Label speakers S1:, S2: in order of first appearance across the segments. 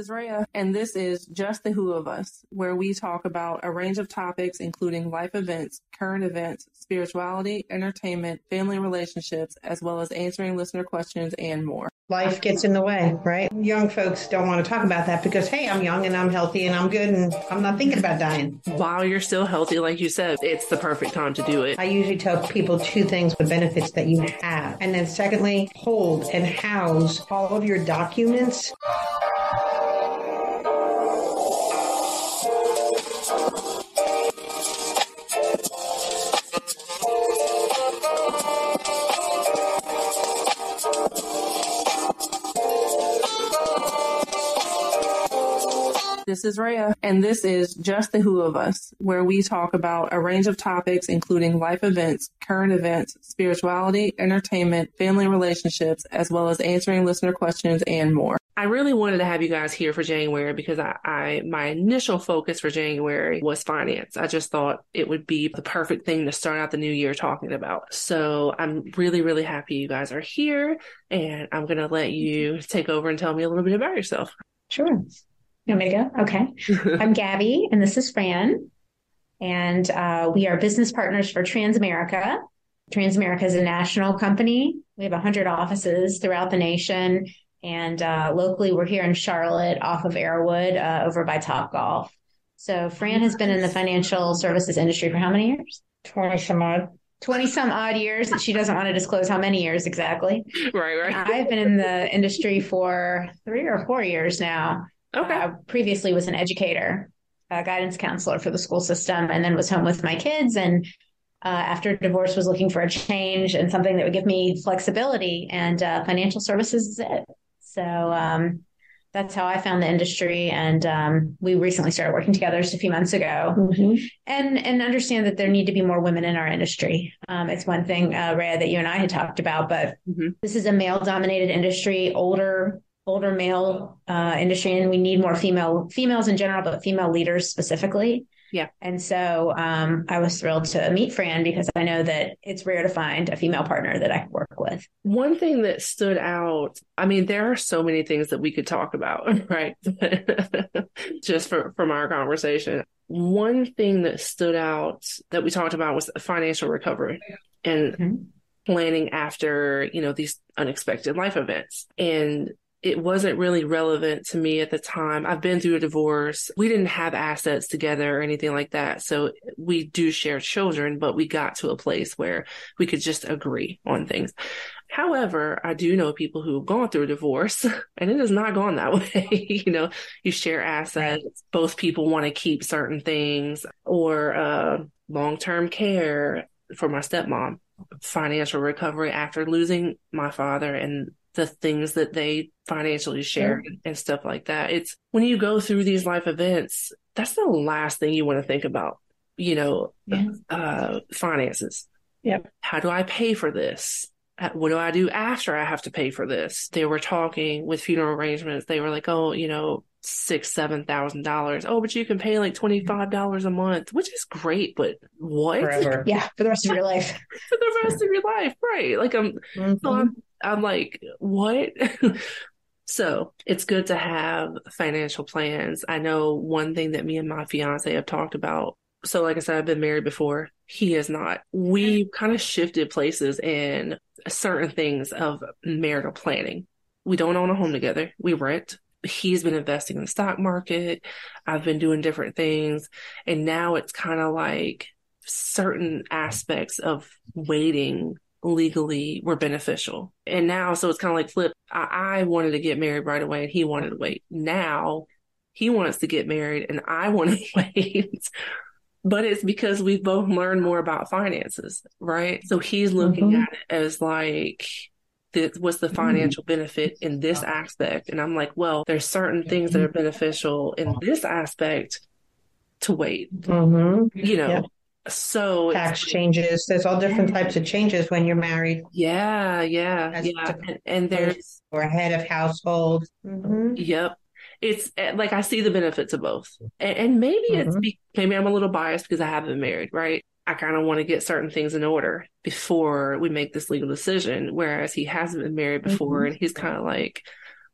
S1: is Reah, and this is Just the Who of Us, where we talk about a range of topics, including life events, current events, spirituality, entertainment, family relationships, as well as answering listener questions and more.
S2: Life gets in the way, right? Young folks don't want to talk about that because, hey, I'm young and I'm healthy and I'm good and I'm not thinking about dying.
S1: While you're still healthy, like you said, it's the perfect time to do it.
S2: I usually tell people two things the benefits that you have. And then, secondly, hold and house all of your documents.
S1: This is Reah, and this is Just the Who of Us, where we talk about a range of topics, including life events, current events, spirituality, entertainment, family relationships, as well as answering listener questions and more. I really wanted to have you guys here for January because I, I, my initial focus for January was finance. I just thought it would be the perfect thing to start out the new year talking about. So I'm really, really happy you guys are here and I'm going to let you take over and tell me a little bit about yourself.
S3: Sure. You want me to go? Okay. I'm Gabby, and this is Fran. And uh, we are business partners for Transamerica. Transamerica is a national company. We have 100 offices throughout the nation. And uh, locally, we're here in Charlotte off of Arrowood uh, over by Top Golf. So Fran has been in the financial services industry for how many years?
S2: 20 some odd.
S3: 20 some odd years she doesn't want to disclose how many years exactly.
S1: Right, right.
S3: I've been in the industry for three or four years now.
S1: Okay.
S3: Uh, previously was an educator, a guidance counselor for the school system, and then was home with my kids. And uh, after divorce, was looking for a change and something that would give me flexibility. And uh, financial services is it. So um, that's how I found the industry. And um, we recently started working together just a few months ago,
S2: mm-hmm.
S3: and and understand that there need to be more women in our industry. Um, it's one thing, uh, Reah, that you and I had talked about, but
S1: mm-hmm.
S3: this is a male dominated industry, older older male uh, industry, and we need more female females in general, but female leaders specifically.
S1: Yeah.
S3: And so um, I was thrilled to meet Fran because I know that it's rare to find a female partner that I can work with.
S1: One thing that stood out, I mean, there are so many things that we could talk about, right? Just for, from our conversation. One thing that stood out that we talked about was financial recovery and mm-hmm. planning after, you know, these unexpected life events. And it wasn't really relevant to me at the time. I've been through a divorce. We didn't have assets together or anything like that. So we do share children, but we got to a place where we could just agree on things. However, I do know people who have gone through a divorce and it has not gone that way. you know, you share assets. Both people want to keep certain things or, uh, long-term care for my stepmom, financial recovery after losing my father and the things that they financially share yeah. and stuff like that. It's when you go through these life events, that's the last thing you want to think about, you know, yeah. uh, finances.
S2: Yep.
S1: How do I pay for this? What do I do after I have to pay for this? They were talking with funeral arrangements. They were like, oh, you know, six, seven thousand dollars. Oh, but you can pay like twenty five dollars a month, which is great. But what?
S2: Forever.
S3: Yeah, for the rest of your life.
S1: for the rest of your life, right? Like I'm, mm-hmm. so I'm I'm like, what? so it's good to have financial plans. I know one thing that me and my fiance have talked about. So, like I said, I've been married before. He is not. We mm-hmm. kind of shifted places in certain things of marital planning. We don't own a home together. We rent. He's been investing in the stock market. I've been doing different things. And now it's kind of like certain aspects of waiting legally were beneficial. And now, so it's kind of like flip. I, I wanted to get married right away and he wanted to wait. Now he wants to get married and I want to wait. but it's because we've both learned more about finances, right? So he's looking mm-hmm. at it as like, this, what's the mm-hmm. financial mm-hmm. benefit in this aspect? And I'm like, well, there's certain things that are beneficial in this aspect to wait.
S2: Mm-hmm.
S1: You know, so
S2: tax changes. There's all different types of changes when you're married.
S1: Yeah, yeah, That's yeah. And, and, there's
S2: or head of household.
S1: Mm-hmm. Yep. It's eh, like I see the benefits of both, and, and maybe mm-hmm. it's maybe I'm a little biased because I haven't been married, right? I kind of want to get certain things in order before we make this legal decision. Whereas he hasn't been married before, mm-hmm. and he's kind of like,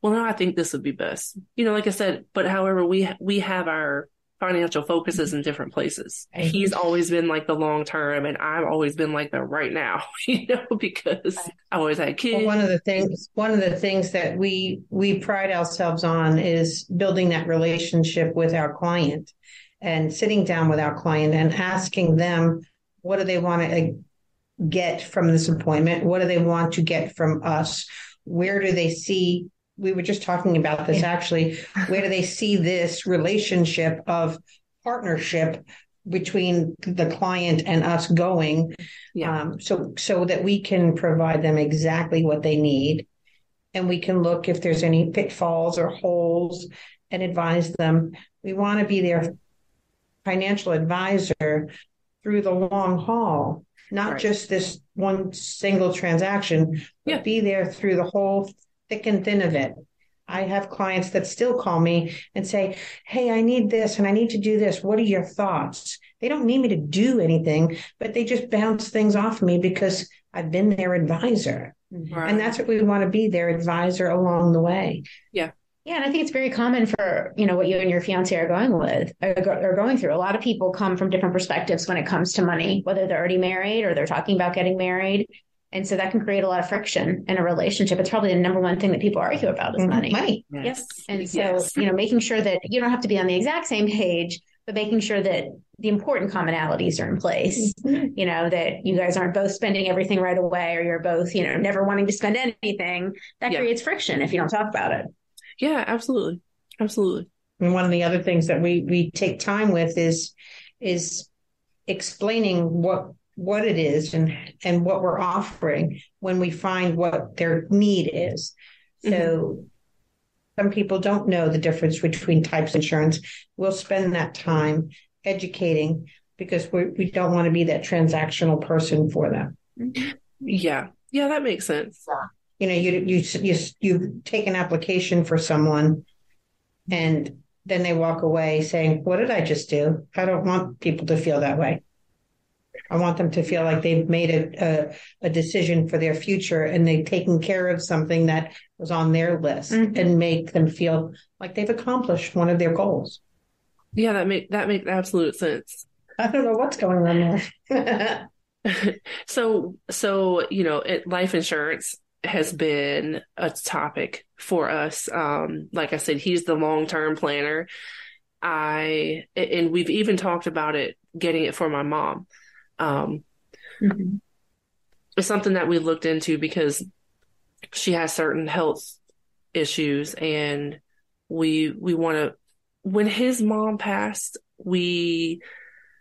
S1: well, no, I think this would be best. You know, like I said, but however, we we have our financial focuses in different places. He's always been like the long term, and I've always been like the right now. You know, because I always had kids.
S2: Well, one of the things one of the things that we we pride ourselves on is building that relationship with our client and sitting down with our client and asking them what do they want to uh, get from this appointment? What do they want to get from us? Where do they see? We were just talking about this actually. Where do they see this relationship of partnership between the client and us going?
S1: Yeah.
S2: Um, so so that we can provide them exactly what they need, and we can look if there's any pitfalls or holes and advise them. We want to be their financial advisor through the long haul not
S1: Right.
S2: just this one single transaction, but
S1: Yeah.
S2: be there through the whole thick and thin of it. I have clients that still call me and say, Hey, I need this and I need to do this. What are your thoughts? They don't need me to do anything, but they just bounce things off me because I've been their advisor.
S1: Right.
S2: And that's what we want to be their advisor along the way.
S3: Yeah, Yeah, and I think it's very common for you know what you and your fiance are going with are, are going through. A lot of people come from different perspectives when it comes to money, whether they're already married or they're talking about getting married, and so that can create a lot of friction in a relationship. It's probably the number one thing that people argue about is mm-hmm. money.
S2: Money.
S1: yes.
S3: And so,
S1: Yes.
S3: you know, making sure that you don't have to be on the exact same page, but making sure that the important commonalities are in place. Mm-hmm. You know, that you guys aren't both spending everything right away or you're both, you know, never wanting to spend anything. That
S1: Yeah.
S3: creates friction if you don't talk about it.
S1: Yeah, absolutely. Absolutely.
S2: And one of the other things that we we take time with is is explaining what what it is and and what we're offering when we find what their need is. So mm-hmm. some people don't know the difference between types of insurance. We'll spend that time educating because we we don't want to be that transactional person for them. Mm-hmm.
S1: Yeah. Yeah, that makes sense.
S2: you know you you you you take an application for someone and then they walk away saying what did i just do i don't want people to feel that way i want them to feel like they've made a a, a decision for their future and they've taken care of something that was on their list
S3: Mhm.
S2: and make them feel like they've accomplished one of their goals.
S1: Yeah, that make that makes absolute sense.
S2: i don't know what's going on there.
S1: So so you know it, life insurance has been a topic for us. Um like i said he's the long-term planner. I and we've even talked about it getting it for my mom um it's something that we looked into because she has certain health issues and we we want to when his mom passed we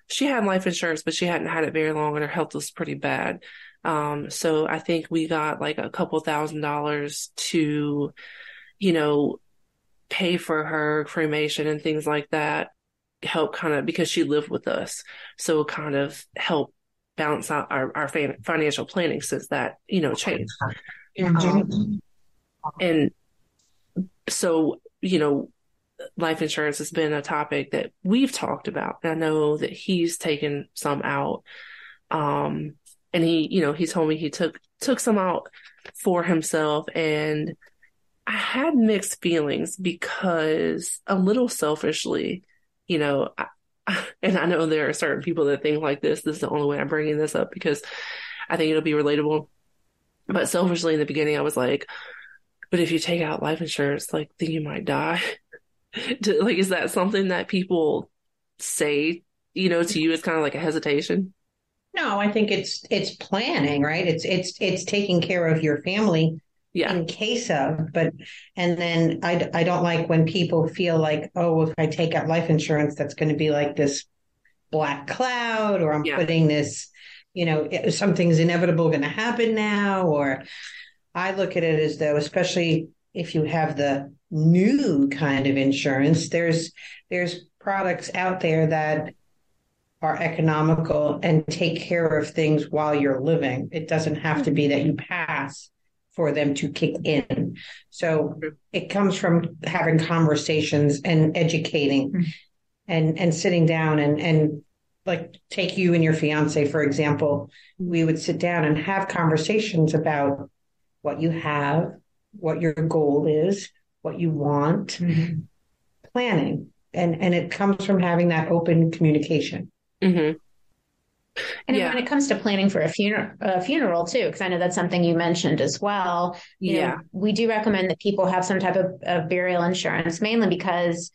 S1: she had life insurance but she hadn't had it very long and her health was pretty bad. Um so i think we got like a couple thousand dollars to you know pay for her cremation and things like that help kind of because she lived with us. So kind of help balance out our, our financial planning since that you know changed. Um, and so you know life insurance has been a topic that we've talked about. And i know that he's taken some out. Um and he you know he told me he took took some out for himself. And i had mixed feelings because a little selfishly you know I, and i know there are certain people that think like this. This is the only way i'm bringing this up because i think it'll be relatable. But selfishly in the beginning i was like but if you take out life insurance like then you might die. Like is that something that people say you know to you as kind of like a hesitation?
S2: No i think it's it's planning right? It's it's it's taking care of your family
S1: yeah.
S2: in case of but and then I, I don't like when people feel like oh if i take out life insurance that's going to be like this black cloud or i'm
S1: Yeah.
S2: putting this you know something's inevitable going to happen now or i look at it as though especially if you have the new kind of insurance there's there's products out there that are economical and take care of things while you're living. It doesn't have to be mm-hmm. that you pass for them to kick in. So it comes from having conversations and educating
S3: Mhm.
S2: and and sitting down and and like take you and your fiance for example, we would sit down and have conversations about what you have, what your goal is, what you want, mm-hmm. planning. And, and it comes from having that open communication.
S1: Mm-hmm.
S3: And yeah. when it comes to planning for a funeral, a funeral too, because I know that's something you mentioned as well.
S1: yeah,
S3: know, we do recommend that people have some type of, of burial insurance, mainly because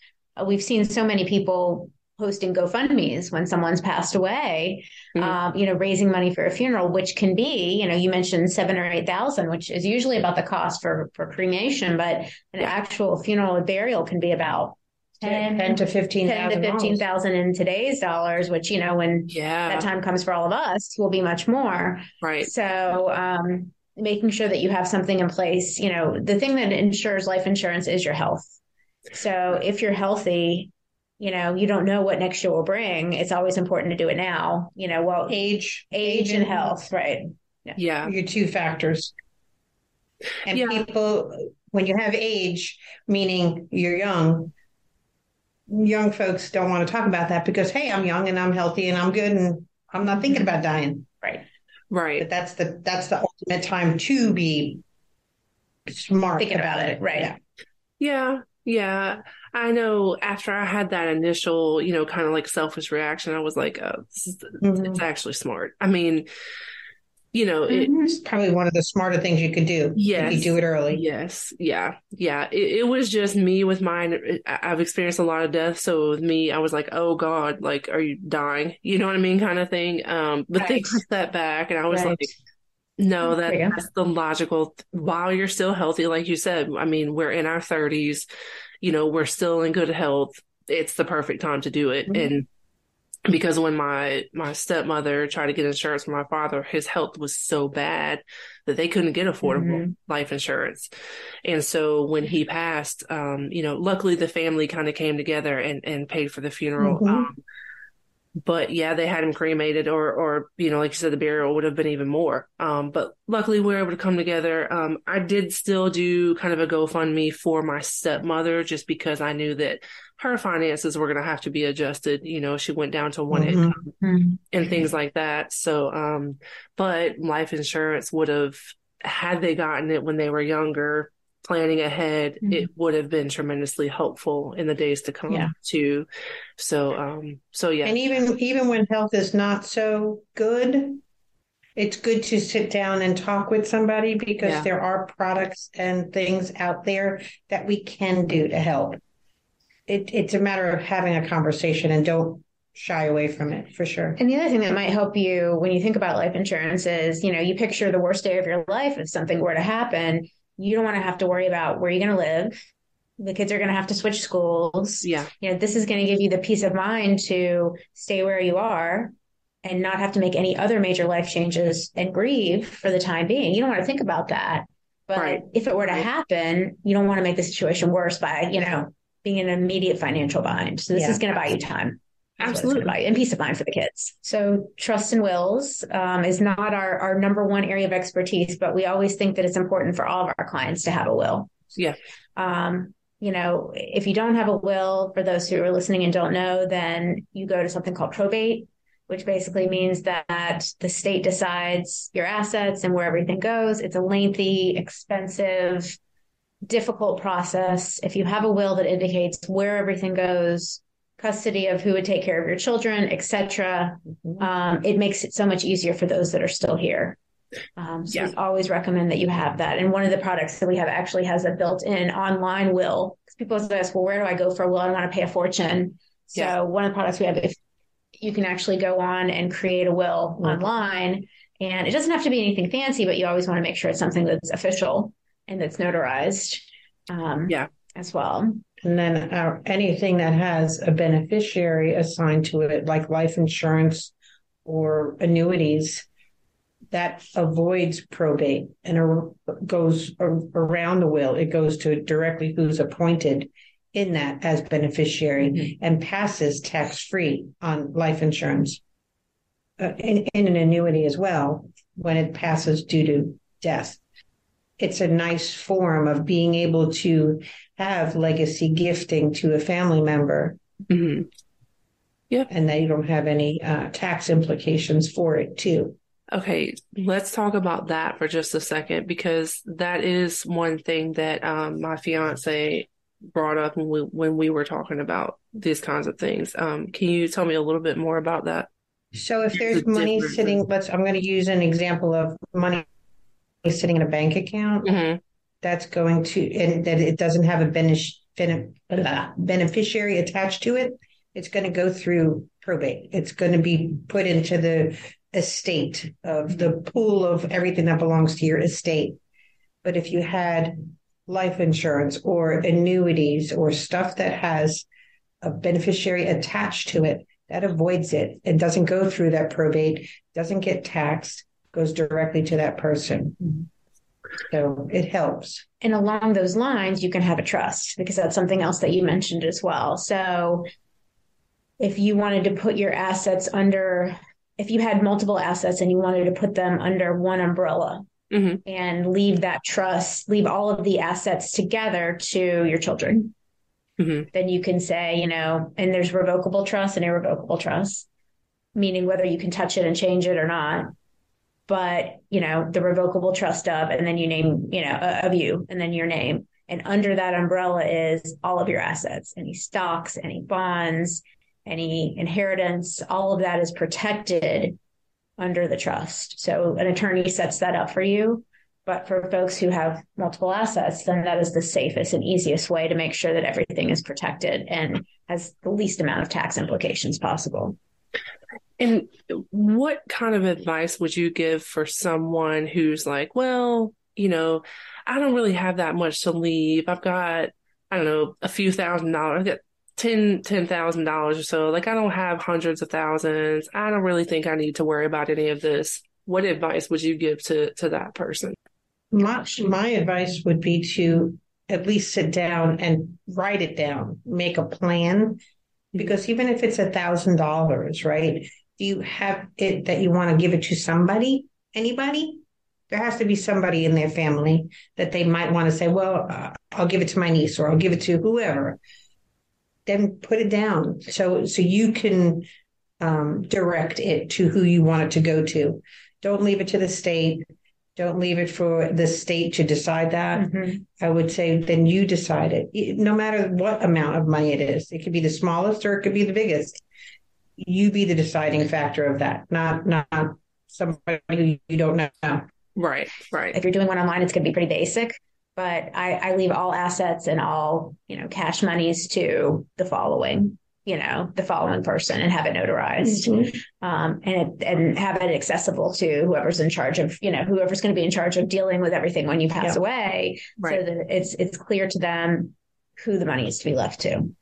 S3: we've seen so many people posting GoFundMe's when someone's passed away, mm-hmm. um, you know, raising money for a funeral, which can be, you know, you mentioned seven or eight thousand, which is usually about the cost for for cremation, but an actual funeral or burial can be about
S2: 10, 10 to 15 10
S3: to 15,000 in today's dollars, which, you know, when
S1: yeah.
S3: that time comes for all of us will be much more.
S1: Right.
S3: So, um, making sure that you have something in place, you know, the thing that insures life insurance is your health. So if you're healthy, you know, you don't know what next year will bring. It's always important to do it now, you know, well,
S2: age,
S3: age, age and health, right.
S1: Yeah. yeah.
S2: Your two factors. And yeah. people, when you have age, meaning you're young, young folks don't want to talk about that because hey i'm young and i'm healthy and i'm good and i'm not thinking about dying.
S3: Right.
S1: Right.
S2: But that's the that's the ultimate time to be smart
S3: thinking about, about it. it. Right.
S1: Yeah. yeah. Yeah. I know after i had that initial you know kind of like selfish reaction i was like oh, mm-hmm. it's actually smart. I mean you know,
S2: mm-hmm. it's probably one of the smarter things you could do.
S1: Yes.
S2: If you do it early.
S1: Yes. Yeah. Yeah. It, it, was just me with mine. I've experienced a lot of death. So with me, I was like, oh God, like, are you dying? You know what I mean? Kind of thing. Um, but right. they cut that back and I was right. like, no, that, that's the logical, while you're still healthy, like you said, I mean, we're in our thirties, you know, we're still in good health. It's the perfect time to do it. Mm-hmm. And because when my my stepmother tried to get insurance for my father his health was so bad that they couldn't get affordable mm-hmm. life insurance and so when he passed um you know luckily the family kind of came together and and paid for the funeral mm-hmm. um but yeah, they had him cremated or, or, you know, like you said, the burial would have been even more. Um, but luckily we were able to come together. Um, I did still do kind of a GoFundMe for my stepmother just because I knew that her finances were going to have to be adjusted. You know, she went down to one mm-hmm. income mm-hmm. and things like that. So, um, but life insurance would have, had they gotten it when they were younger, planning ahead, mm-hmm. it would have been tremendously helpful in the days to come
S3: yeah.
S1: too. So, um, so yeah.
S2: And even, even when health is not so good, it's good to sit down and talk with somebody because yeah. there are products and things out there that we can do to help. It, it's a matter of having a conversation and don't shy away from it for sure.
S3: And the other thing that might help you when you think about life insurance is, you know, you picture the worst day of your life if something were to happen you don't want to have to worry about where you're going to live. The kids are going to have to switch schools.
S1: Yeah.
S3: You know, this is going to give you the peace of mind to stay where you are and not have to make any other major life changes and grieve for the time being. You don't want to think about that. But right. if it were to happen, you don't want to make the situation worse by, you know, being in an immediate financial bind. So this yeah. is going to buy you time.
S1: Absolutely.
S3: And peace of mind for the kids. So trust and wills um, is not our, our number one area of expertise, but we always think that it's important for all of our clients to have a will.
S1: Yeah.
S3: Um, you know, if you don't have a will, for those who are listening and don't know, then you go to something called probate, which basically means that the state decides your assets and where everything goes. It's a lengthy, expensive, difficult process. If you have a will that indicates where everything goes, custody of who would take care of your children, etc. Mm-hmm. Um, it makes it so much easier for those that are still here. Um, so yeah. we always recommend that you have that. And one of the products that we have actually has a built-in online will. Because people always ask, well, where do I go for a will? I want to pay a fortune. So yeah. one of the products we have, if you can actually go on and create a will mm-hmm. online, and it doesn't have to be anything fancy, but you always want to make sure it's something that's official and it's notarized. Um,
S1: yeah,
S3: as well.
S2: And then uh, anything that has a beneficiary assigned to it, like life insurance or annuities, that avoids probate and goes around the will. It goes to directly who's appointed in that as beneficiary mm-hmm. and passes tax free on life insurance. Uh, in, in an annuity as well when it passes due to death it's a nice form of being able to have legacy gifting to a family member.
S1: Mm-hmm.
S2: And they don't have any uh, tax implications for it, too.
S1: Okay, let's talk about that for just a second because that is one thing that um, my fiance brought up when we, when we were talking about these kinds of things. Um, can you tell me a little bit more about that?
S2: So if there's money sitting, let's, I'm going to use an example of money sitting in a bank account.
S1: Mm-hmm.
S2: That's going to, and that it doesn't have a beneficiary attached to it. It's going to go through probate. It's going to be put into the estate of the pool of everything that belongs to your estate. But if you had life insurance or annuities or stuff that has a beneficiary attached to it, that avoids it. It doesn't go through that probate, doesn't get taxed, goes directly to that person. So it helps.
S3: And along those lines, you can have a trust because that's something else that you mentioned as well. So if you wanted to put your assets under if you had multiple assets and you wanted to put them under one umbrella
S1: mm-hmm.
S3: and leave that trust, leave all of the assets together to your children,
S1: mm-hmm.
S3: then you can say, you know, and there's revocable trust and irrevocable trust, meaning whether you can touch it and change it or not. But, you know, the revocable trust of, and then you name, you know, uh, of you, and then your name. And under that umbrella is all of your assets, any stocks, any bonds, any inheritance, all of that is protected under the trust. So an attorney sets that up for you. But for folks who have multiple assets, then that is the safest and easiest way to make sure that everything is protected and has the least amount of tax implications possible.
S1: And what kind of advice would you give for someone who's like, well, you know, I don't really have that much to leave. I've got, I don't know, a few thousand dollars. I've got ten ten thousand dollars or so. Like I don't have hundreds of thousands. I don't really think I need to worry about any of this. What advice would you give to to that person?
S2: My my advice would be to at least sit down and write it down, make a plan. Because even if it's a thousand dollars, right? Do you have it that you want to give it to somebody? Anybody? There has to be somebody in their family that they might want to say, well, uh, I'll give it to my niece or I'll give it to whoever then put it down so so you can um, direct it to who you want it to go to. Don't leave it to the state. Don't leave it for the state to decide that.
S3: Mm-hmm.
S2: I would say then you decide it. No matter what amount of money it is, it could be the smallest or it could be the biggest. You be the deciding factor of that, not not somebody who you don't know.
S1: Right, right.
S3: If you're doing one online, it's going to be pretty basic but I, I leave all assets and all you know cash monies to the following you know the following person and have it notarized
S2: mm-hmm.
S3: um, and it, and have it accessible to whoever's in charge of you know whoever's going to be in charge of dealing with everything when you pass away right. so that it's it's clear to them who the money is to be left to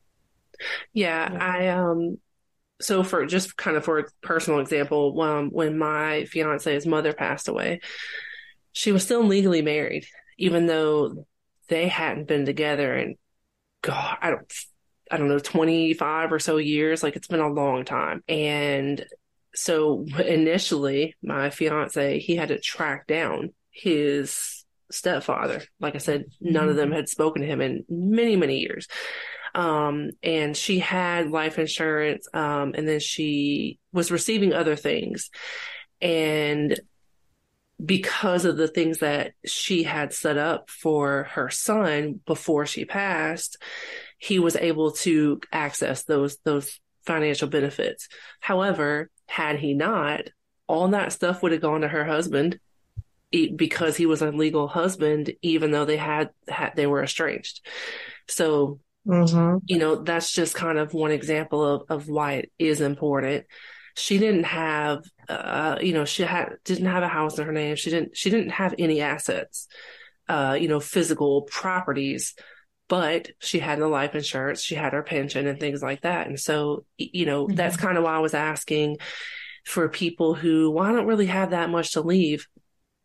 S1: yeah, yeah. i um so for just kind of for a personal example um, when my fiance's mother passed away she was still legally married even though they hadn't been together in God, I don't I don't know, 25 or so years. Like it's been a long time. And so initially, my fiance, he had to track down his stepfather. Like I said, none of them mm-hmm. had spoken to him in many, many years. Um, and she had life insurance. Um, and then she was receiving other things. And because of the things that she had set up for her son before she passed, he was able to access those those financial benefits. However, had he not, all that stuff would have gone to her husband because he was a legal husband, even though they had, had they were estranged. So,
S2: mm-hmm.
S1: you know, that's just kind of one example of, of why it is important she didn't have uh, you know she had didn't have a house in her name she didn't she didn't have any assets uh, you know physical properties but she had the life insurance she had her pension and things like that and so you know mm-hmm. that's kind of why i was asking for people who well, i don't really have that much to leave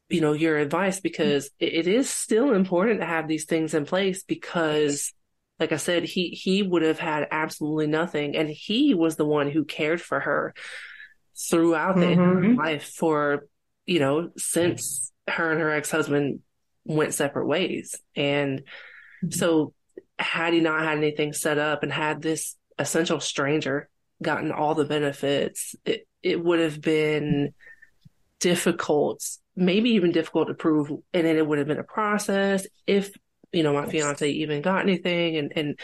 S1: you know your advice because mm-hmm. it is still important to have these things in place because like I said, he he would have had absolutely nothing, and he was the one who cared for her throughout the mm-hmm. life for you know since her and her ex husband went separate ways, and mm-hmm. so had he not had anything set up and had this essential stranger gotten all the benefits, it it would have been difficult, maybe even difficult to prove. And then it would have been a process if, you know, my yes. fiance even got anything. And, and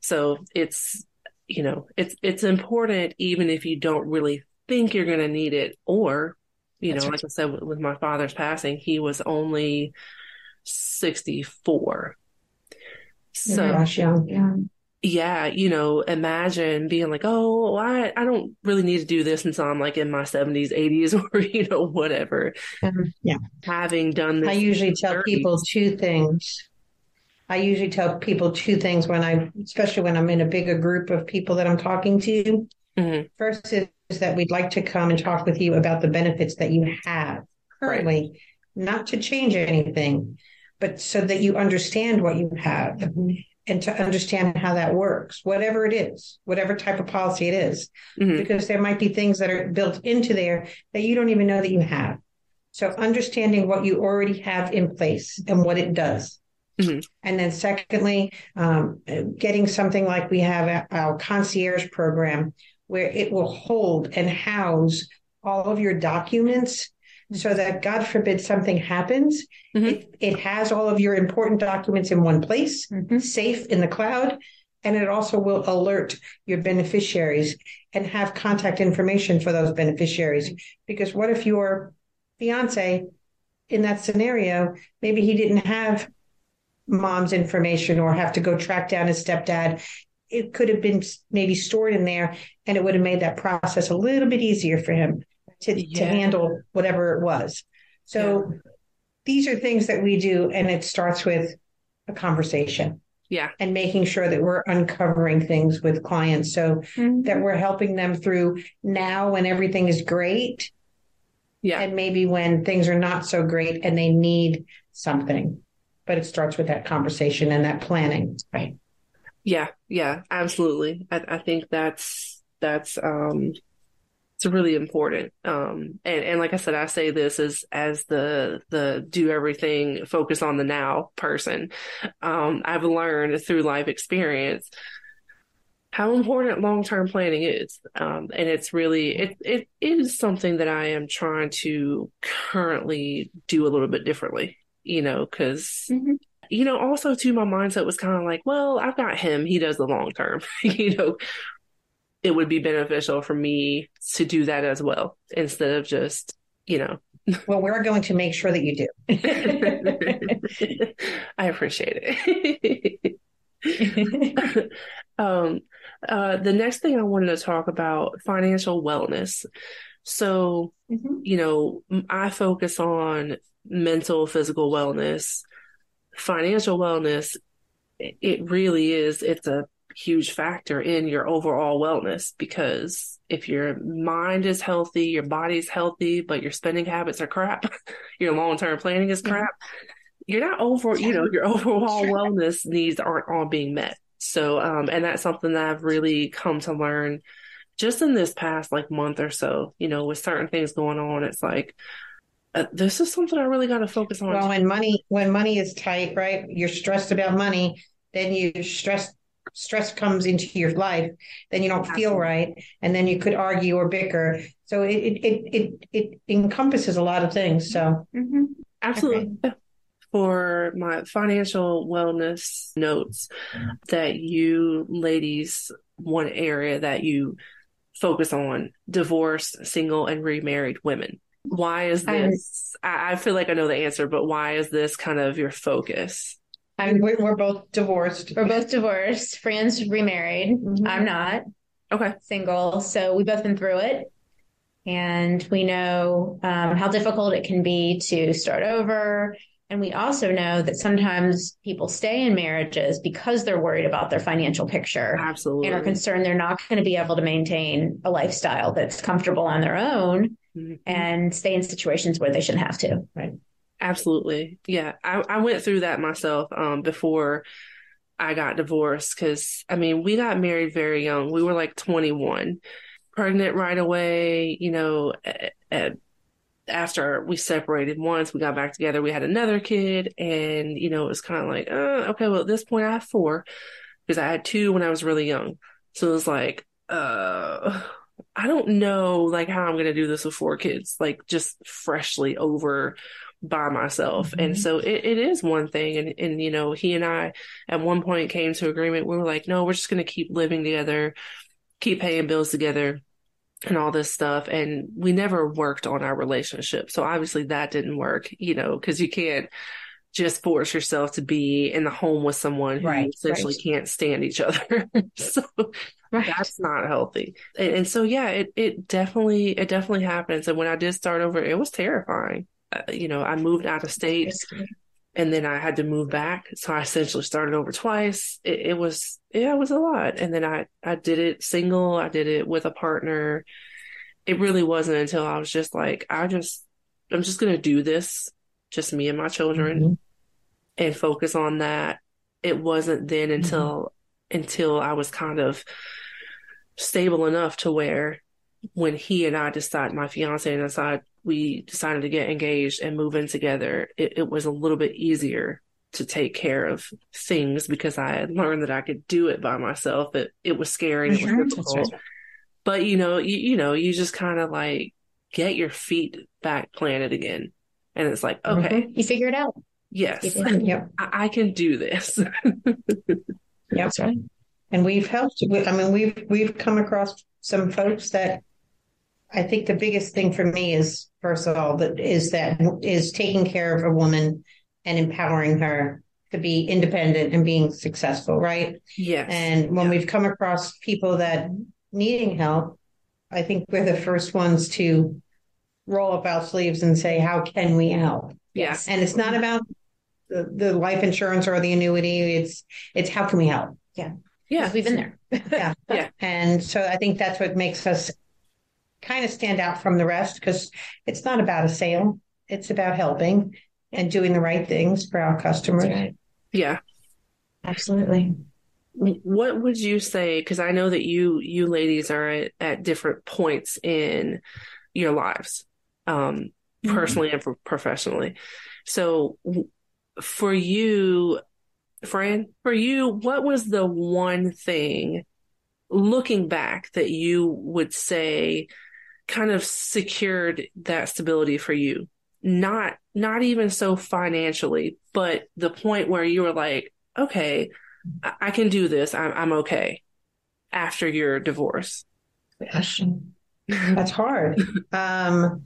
S1: so it's, you know, it's, it's important even if you don't really think you're going to need it or, you That's know, right. like I said, with, my father's passing, he was only 64. So,
S3: gosh, young. Yeah
S1: yeah, you know, imagine being like, oh, I, I don't really need to do this until I'm like in my 70s, 80s, or, you know, whatever.
S2: Um, yeah.
S1: Having done this.
S2: I usually tell 30s. people two things. I usually tell people two things when I, especially when I'm in a bigger group of people that I'm talking to. Mm-hmm. First is, is, that we'd like to come and talk with you about the benefits that you have currently, right. not to change anything, but so that you understand what you have. Mm-hmm and to understand how that works, whatever it is, whatever type of policy it is, mm-hmm. because there might be things that are built into there that you don't even know that you have. So understanding what you already have in place and what it does. Mm-hmm. And then secondly, um, getting something like we have our concierge program where it will hold and house all of your documents so that God forbid something happens, mm-hmm. it, it has all of your important documents in one place, mm-hmm. safe in the cloud. And it also will alert your beneficiaries and have contact information for those beneficiaries. Because what if your fiance in that scenario, maybe he didn't have mom's information or have to go track down his stepdad it could have been maybe stored in there and it would have made that process a little bit easier for him to, yeah. to handle whatever it was. So yeah. these are things that we do, and it starts with a conversation.
S1: Yeah.
S2: And making sure that we're uncovering things with clients so mm-hmm. that we're helping them through now when everything is great.
S1: Yeah.
S2: And maybe when things are not so great and they need something. But it starts with that conversation and that planning. Right.
S1: Yeah. Yeah. Absolutely. I, I think that's, that's, um, it's really important. Um, and, and like I said, I say this as, as the, the do everything, focus on the now person. Um, I've learned through life experience how important long-term planning is. Um, and it's really, it, it is something that I am trying to currently do a little bit differently, you know, because mm-hmm you know, also too, my mindset was kind of like, well, I've got him. He does the long term, you know, it would be beneficial for me to do that as well instead of just, you know.
S2: Well, we're going to make sure that you do.
S1: I appreciate it. um, uh, the next thing I wanted to talk about financial wellness. So, mm-hmm. you know, I focus on mental, physical wellness, financial wellness. It really is. It's a huge factor in your overall wellness because if your mind is healthy, your body's healthy, but your spending habits are crap, your long term planning is crap, you're not over, you know, your overall wellness needs aren't all being met. So, um, and that's something that I've really come to learn just in this past like month or so, you know, with certain things going on. It's like, uh, this is something I really got to focus on.
S2: Well, when money, when money is tight, right? You're stressed about money, then you stress stress comes into your life, then you don't feel right, and then you could argue or bicker. So it it it it, encompasses a lot of things. So
S1: mm-hmm. absolutely. Okay. For my financial wellness notes, that you ladies, one area that you focus on divorced, single, and remarried women. Why is this? I, I feel like I know the answer, but why is this kind of your focus?
S2: I'm, we're both divorced.
S3: We're both divorced. Fran's remarried. Mm-hmm. I'm not.
S1: Okay.
S3: Single. So we've both been through it. And we know um, how difficult it can be to start over. And we also know that sometimes people stay in marriages because they're worried about their financial picture.
S1: Absolutely.
S3: And are concerned they're not going to be able to maintain a lifestyle that's comfortable on their own mm-hmm. and stay in situations where they shouldn't have to.
S2: Right.
S1: Absolutely. Yeah. I, I went through that myself um, before I got divorced because, I mean, we got married very young. We were like 21, pregnant right away, you know, at, at, after we separated once, we got back together, we had another kid. And, you know, it was kind of like, uh, okay, well, at this point I have four because I had two when I was really young. So it was like, uh, I don't know like how I'm going to do this with four kids, like just freshly over by myself. Mm-hmm. And so it, it is one thing. And, and, you know, he and I at one point came to agreement. We were like, no, we're just going to keep living together, keep paying bills together and all this stuff. And we never worked on our relationship. So obviously that didn't work, you know, cause you can't just force yourself to be in the home with someone who right, essentially right. can't stand each other. so right. that's not healthy. And, and, so, yeah, it, it definitely, it definitely happens. And when I did start over, it was terrifying. Uh, you know, I moved out of state and then I had to move back. So I essentially started over twice. It, it was, yeah, it was a lot. And then I, I did it single. I did it with a partner. It really wasn't until I was just like, I just, I'm just going to do this, just me and my children. Mm-hmm and focus on that. It wasn't then mm-hmm. until. Until I was kind of stable enough to where when he and I decided, my fiance and I decided, we decided to get engaged and move in together, it, it was a little bit easier to take care of things because I had learned that I could do it by myself. It it was scary, it was mm-hmm. difficult. Right. But you know, you, you know, you just kind of like get your feet back planted again. And it's like, okay. Mm-hmm.
S3: You figure it out.
S1: Yes. Yep. I, I can do this.
S2: yep. That's right. And we've helped. I mean, we've we've come across some folks that I think the biggest thing for me is first of all that is that is taking care of a woman and empowering her to be independent and being successful, right?
S1: Yes.
S2: And when yeah. we've come across people that needing help, I think we're the first ones to roll up our sleeves and say, "How can we help?"
S1: Yes.
S2: And it's not about the, the life insurance or the annuity. It's it's how can we help?
S3: Yeah.
S1: Yeah.
S3: We've been there.
S2: yeah.
S1: Yeah.
S2: And so I think that's what makes us kind of stand out from the rest because it's not about a sale. It's about helping and doing the right things for our customers. Right.
S1: Yeah.
S3: Absolutely.
S1: What would you say? Because I know that you you ladies are at, at different points in your lives. Um, mm-hmm. personally and professionally. So for you, Fran, for you, what was the one thing looking back that you would say kind of secured that stability for you? Not, not even so financially, but the point where you were like, okay, I can do this. I'm, I'm okay after your divorce.
S2: Gosh, that's hard. Um,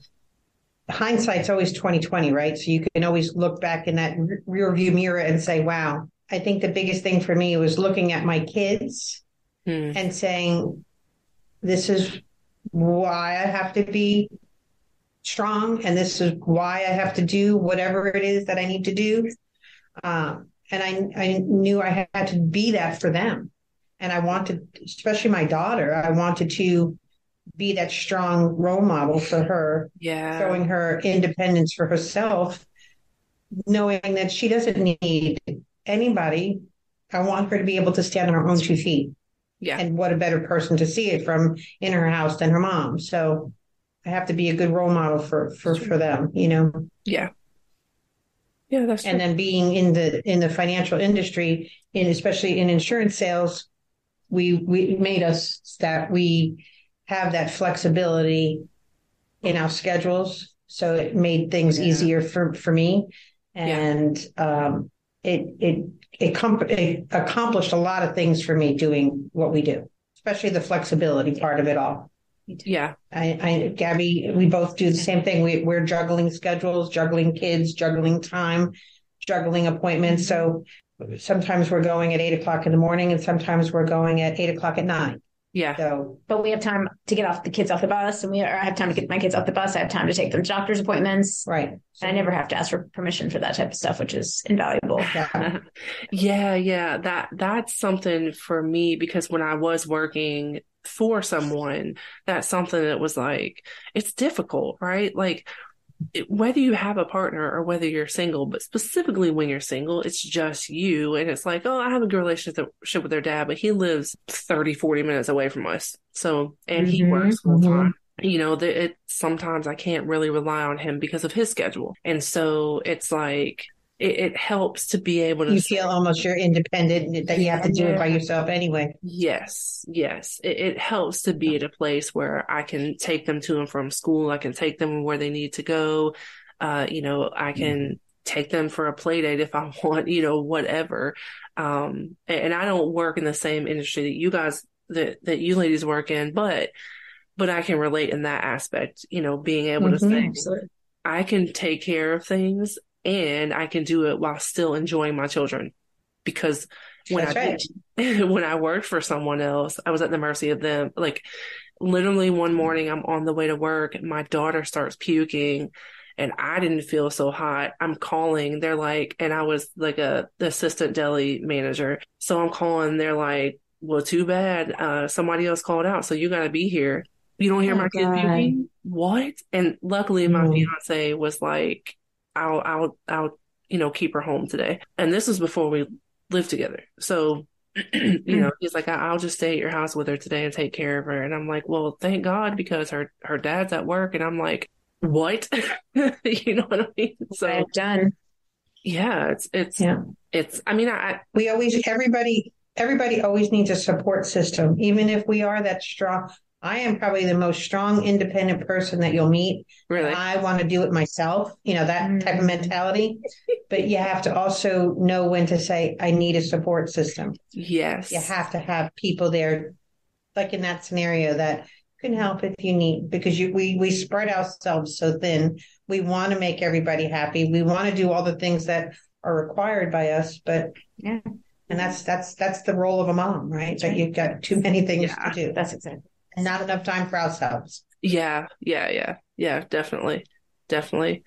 S2: hindsight's always 2020, right? So you can always look back in that rear view mirror and say, wow, I think the biggest thing for me was looking at my kids hmm. and saying, this is why I have to be strong and this is why I have to do whatever it is that I need to do. Um, and I, I knew I had to be that for them. And I wanted, especially my daughter, I wanted to be that strong role model for her,
S1: yeah.
S2: showing her independence for herself, knowing that she doesn't need anybody. I want her to be able to stand on her own two feet.
S1: Yeah.
S2: And what a better person to see it from in her house than her mom. So I have to be a good role model for for for them, you know.
S1: Yeah. Yeah, that's
S2: true. And then being in the in the financial industry, in especially in insurance sales, we we made us that we have that flexibility in our schedules. So it made things yeah. easier for, for me. And yeah. um, it, it, it, com- it accomplished a lot of things for me doing what we do, especially the flexibility part of it all.
S1: Yeah.
S2: I, I, Gabby, we both do the same thing. We, we're juggling schedules, juggling kids, juggling time, juggling appointments. So sometimes we're going at eight o'clock in the morning and sometimes we're going at eight o'clock at night.
S1: Yeah.
S2: So,
S3: but we have time to get off the kids off the bus, and we I have time to get my kids off the bus. I have time to take them to doctor's appointments.
S2: Right.
S3: So, I never have to ask for permission for that type of stuff, which is invaluable.
S1: Yeah. yeah, yeah. That that's something for me because when I was working for someone, that's something that was like it's difficult, right? Like whether you have a partner or whether you're single, but specifically when you're single, it's just you. And it's like, oh, I have a good relationship with their dad, but he lives 30, 40 minutes away from us. So, and mm-hmm, he works full time. Mm-hmm. You know, that it sometimes I can't really rely on him because of his schedule. And so it's like, it, it helps to be able to
S2: You feel almost you're independent, that you have to do it by yourself anyway.
S1: Yes, yes. It, it helps to be at a place where I can take them to and from school. I can take them where they need to go. Uh, you know, I can take them for a play date if I want, you know, whatever. Um, and, and I don't work in the same industry that you guys, that, that you ladies work in, but, but I can relate in that aspect, you know, being able to
S2: Mhm.
S1: say, I can take care of things and I can do it while still enjoying my children because when
S2: That's
S1: I
S2: right.
S1: when I worked for someone else, I was at the mercy of them. Like literally one morning I'm on the way to work, my daughter starts puking and I didn't feel so hot. I'm calling, they're like, and I was like a the assistant deli manager. So I'm calling, they're like, well, too bad. Uh, somebody else called out. So you got to be here. You don't hear
S3: Oh,
S1: my
S3: God.
S1: puking? What? And luckily my
S2: Mm.
S1: fiance was like, I'll, I'll, I'll, you know, keep her home today. And this was before we lived together. So, you know, he's like, I- I'll just stay at your house with her today and take care of her. And I'm like, well, thank God because her, her dad's at work. And I'm like, what? you know what I mean? So
S3: I've done.
S1: yeah, it's, it's,
S2: Yeah.
S1: it's, I mean, I,
S2: We always, everybody, everybody always needs a support system, even if we are that strong. I am probably the most strong, independent person that you'll meet.
S1: really,
S2: I want to do it myself, you know, that type of
S3: Mm.
S2: mentality. But you have to also know when to say, I need a support system.
S1: yes.
S2: You have to have people there, like in that scenario, that can help if you need, because you, we, we spread ourselves so thin. We want to make everybody happy. We want to do all the things that are required by us, but
S3: Yeah.
S2: and that's, that's, that's the role of a mom, right? That you've got too many things
S1: Yeah.
S2: to do
S3: That's exactly.
S2: And not enough time for ourselves.
S1: Yeah, yeah, yeah, yeah, definitely, definitely.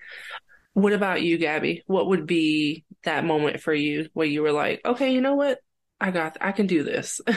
S1: What about you, Gabby? What would be that moment for you where you were like, okay, you know what? I got, I can do this.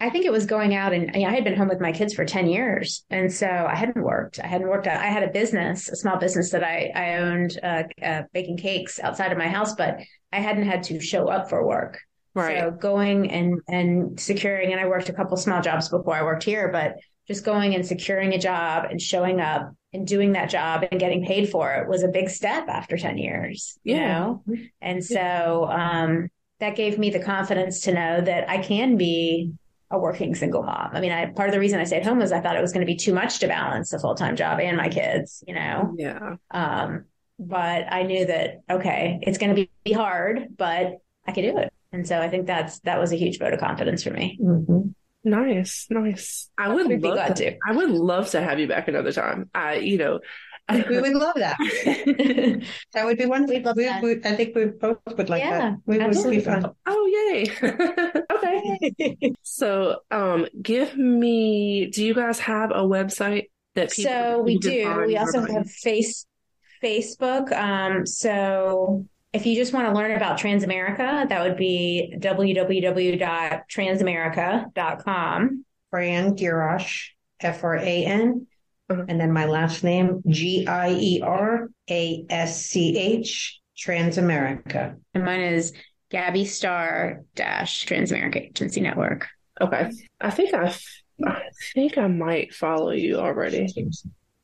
S3: I think it was going out and I had been home with my kids for 10 years. And so I hadn't worked. I hadn't worked out. I had a business, a small business that I, I owned, uh, uh, baking cakes outside of my house, but I hadn't had to show up for work.
S1: Right.
S3: So going and, and securing, and I worked a couple small jobs before I worked here, but just going and securing a job and showing up and doing that job and getting paid for it was a big step after 10 years, you
S1: Yeah.
S3: know? And so, um, that gave me the confidence to know that I can be a working single mom. I mean, I, part of the reason I stayed home was I thought it was going to be too much to balance a full time job and my kids, you know?
S1: Yeah.
S3: Um, but I knew that, okay, it's going to be hard, but I could do it. And so I think that's, that was a huge vote of confidence for me.
S2: Mhm.
S1: Nice, nice. I would
S3: be
S1: love
S3: glad
S1: to,
S3: to.
S1: I would love to have you back another time. I, you know,
S2: We would love that. That would be wonderful.
S3: We'd love
S2: We,
S3: that.
S2: we, I think we both would like
S3: Yeah,
S2: that. We would be
S3: absolutely.
S2: fun.
S1: oh, yay. okay. So, um, give me, do you guys have a website that people
S3: So we do. We also have face Facebook. Um, so if you just want to learn about Transamerica, that would be www.transamerica.com.
S2: Fran Gierasch, F R A N,
S1: Uh-huh.
S2: and then my last name G I E R A S C H, Transamerica.
S3: And mine is Gabby Starr dash Transamerica Agency Network.
S1: Okay. I think I, I think I might follow you already.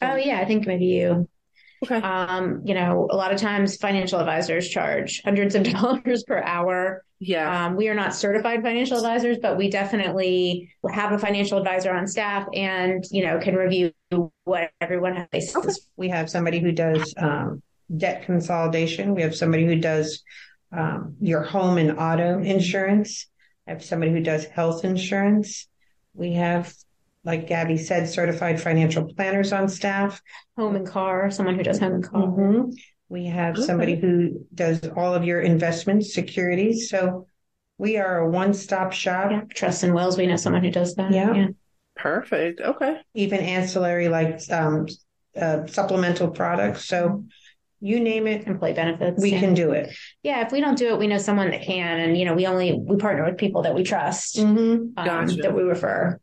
S3: Oh yeah, I think maybe you.
S1: Okay.
S3: Um, you know, a lot of times financial advisors charge hundreds of dollars per hour.
S1: Yeah.
S3: Um, we are not certified financial advisors, but we definitely have a financial advisor on staff and, you know, can review what everyone has.
S1: Okay.
S2: We have somebody who does um, debt consolidation. We have somebody who does um, your home and auto insurance. I have somebody who does health insurance. We have, like Gabby said, certified financial planners on staff.
S3: Home and car, someone who does home and car.
S2: Mhm. We have somebody who does all of your investments, securities. So we are a one-stop shop,
S3: Yeah. Trust and Wills, we know someone who does that.
S2: Yeah.
S1: Perfect. Okay.
S2: even ancillary like um, uh, supplemental products. So you name it,
S3: Employee benefits.
S2: we
S3: yeah.
S2: can do it.
S3: Yeah. If we don't do it, we know someone that can. And, you know, we only, we partner with people that we trust,
S2: Mhm.
S3: um, that we refer.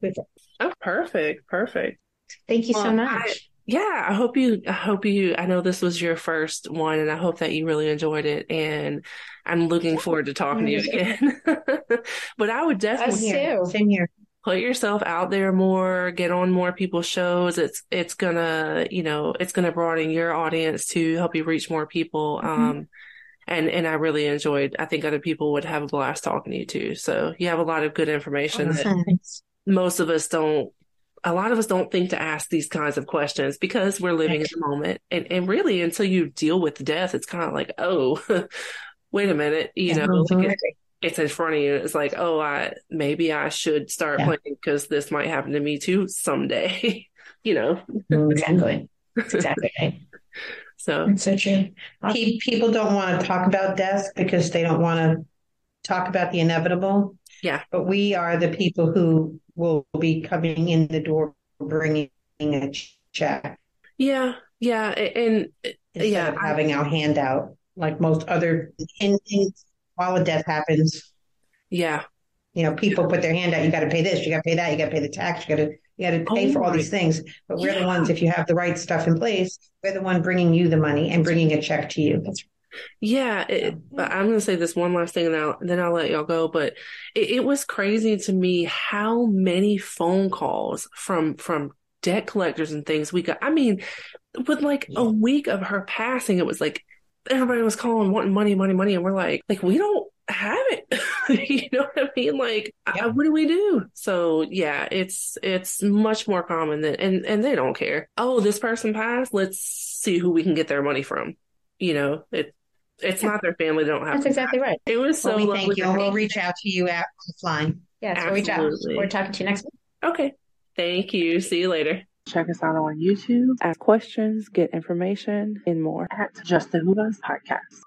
S1: Oh, perfect. Perfect.
S3: Thank you so
S1: Well,
S3: much.
S1: Yeah, I hope you, I hope you, I know this was your first one and I hope that you really enjoyed it and I'm looking forward to talking to you again. but I would definitely
S3: Us
S2: Here,
S3: too.
S2: same here.
S1: Put yourself out there more, get on more people's shows. It's, it's gonna, you know, it's gonna broaden your audience to help you reach more people.
S3: Mhm.
S1: Um, And and I really enjoyed I think other people would have a blast talking to you too. So you have a lot of good information
S3: Awesome.
S1: that most of us don't a lot of us don't think to ask these kinds of questions because we're living in the moment. And and really until you deal with death, it's kind of like, oh, wait a minute, you
S2: Yeah.
S1: know, like
S2: Mhm.
S1: it- it's in front of you. It's like, oh, I maybe I should start
S2: Yeah.
S1: planning because this might happen to me too someday. you know,
S3: Exactly. That's exactly right.
S1: so
S3: That's so true.
S2: Pe- People don't want to talk about death because they don't want to talk about the inevitable.
S1: Yeah.
S2: But we are the people who will be coming in the door bringing a check
S1: yeah, yeah, a- and Yeah,
S2: having our hand out like most other. In, in, while a death happens,
S1: yeah,
S2: you know, people put their hand out. You got to pay this. You got to pay that. You got to pay the tax. You got to you got to pay
S1: Oh
S2: for all these oh. things. But we're the ones. If you have the right stuff in place, we're the one bringing you the money and bringing a check to you.
S1: yeah. It, but I'm gonna say this one last thing, and I'll, then I'll let y'all go. But it, it was crazy to me how many phone calls from from debt collectors and things we got. I mean, with like a week of her passing, it was like everybody was calling wanting money, money, money, and we're like, like we don't have it. you know what I mean? Like, I, what do we do? So yeah, it's it's much more common than and and they don't care. Oh, this person passed. Let's see who we can get their money from. You know, it it's not their family. They don't have.
S3: That's exactly right.
S1: It was so
S2: Well, we thank you, we'll
S1: have-
S2: reach out to you at offline.
S3: Yeah, so reach out. We're talking to you next week.
S1: Okay. Thank you. See you later. Check us out on YouTube, ask questions, get information, and more at Just the Who of Us Podcast.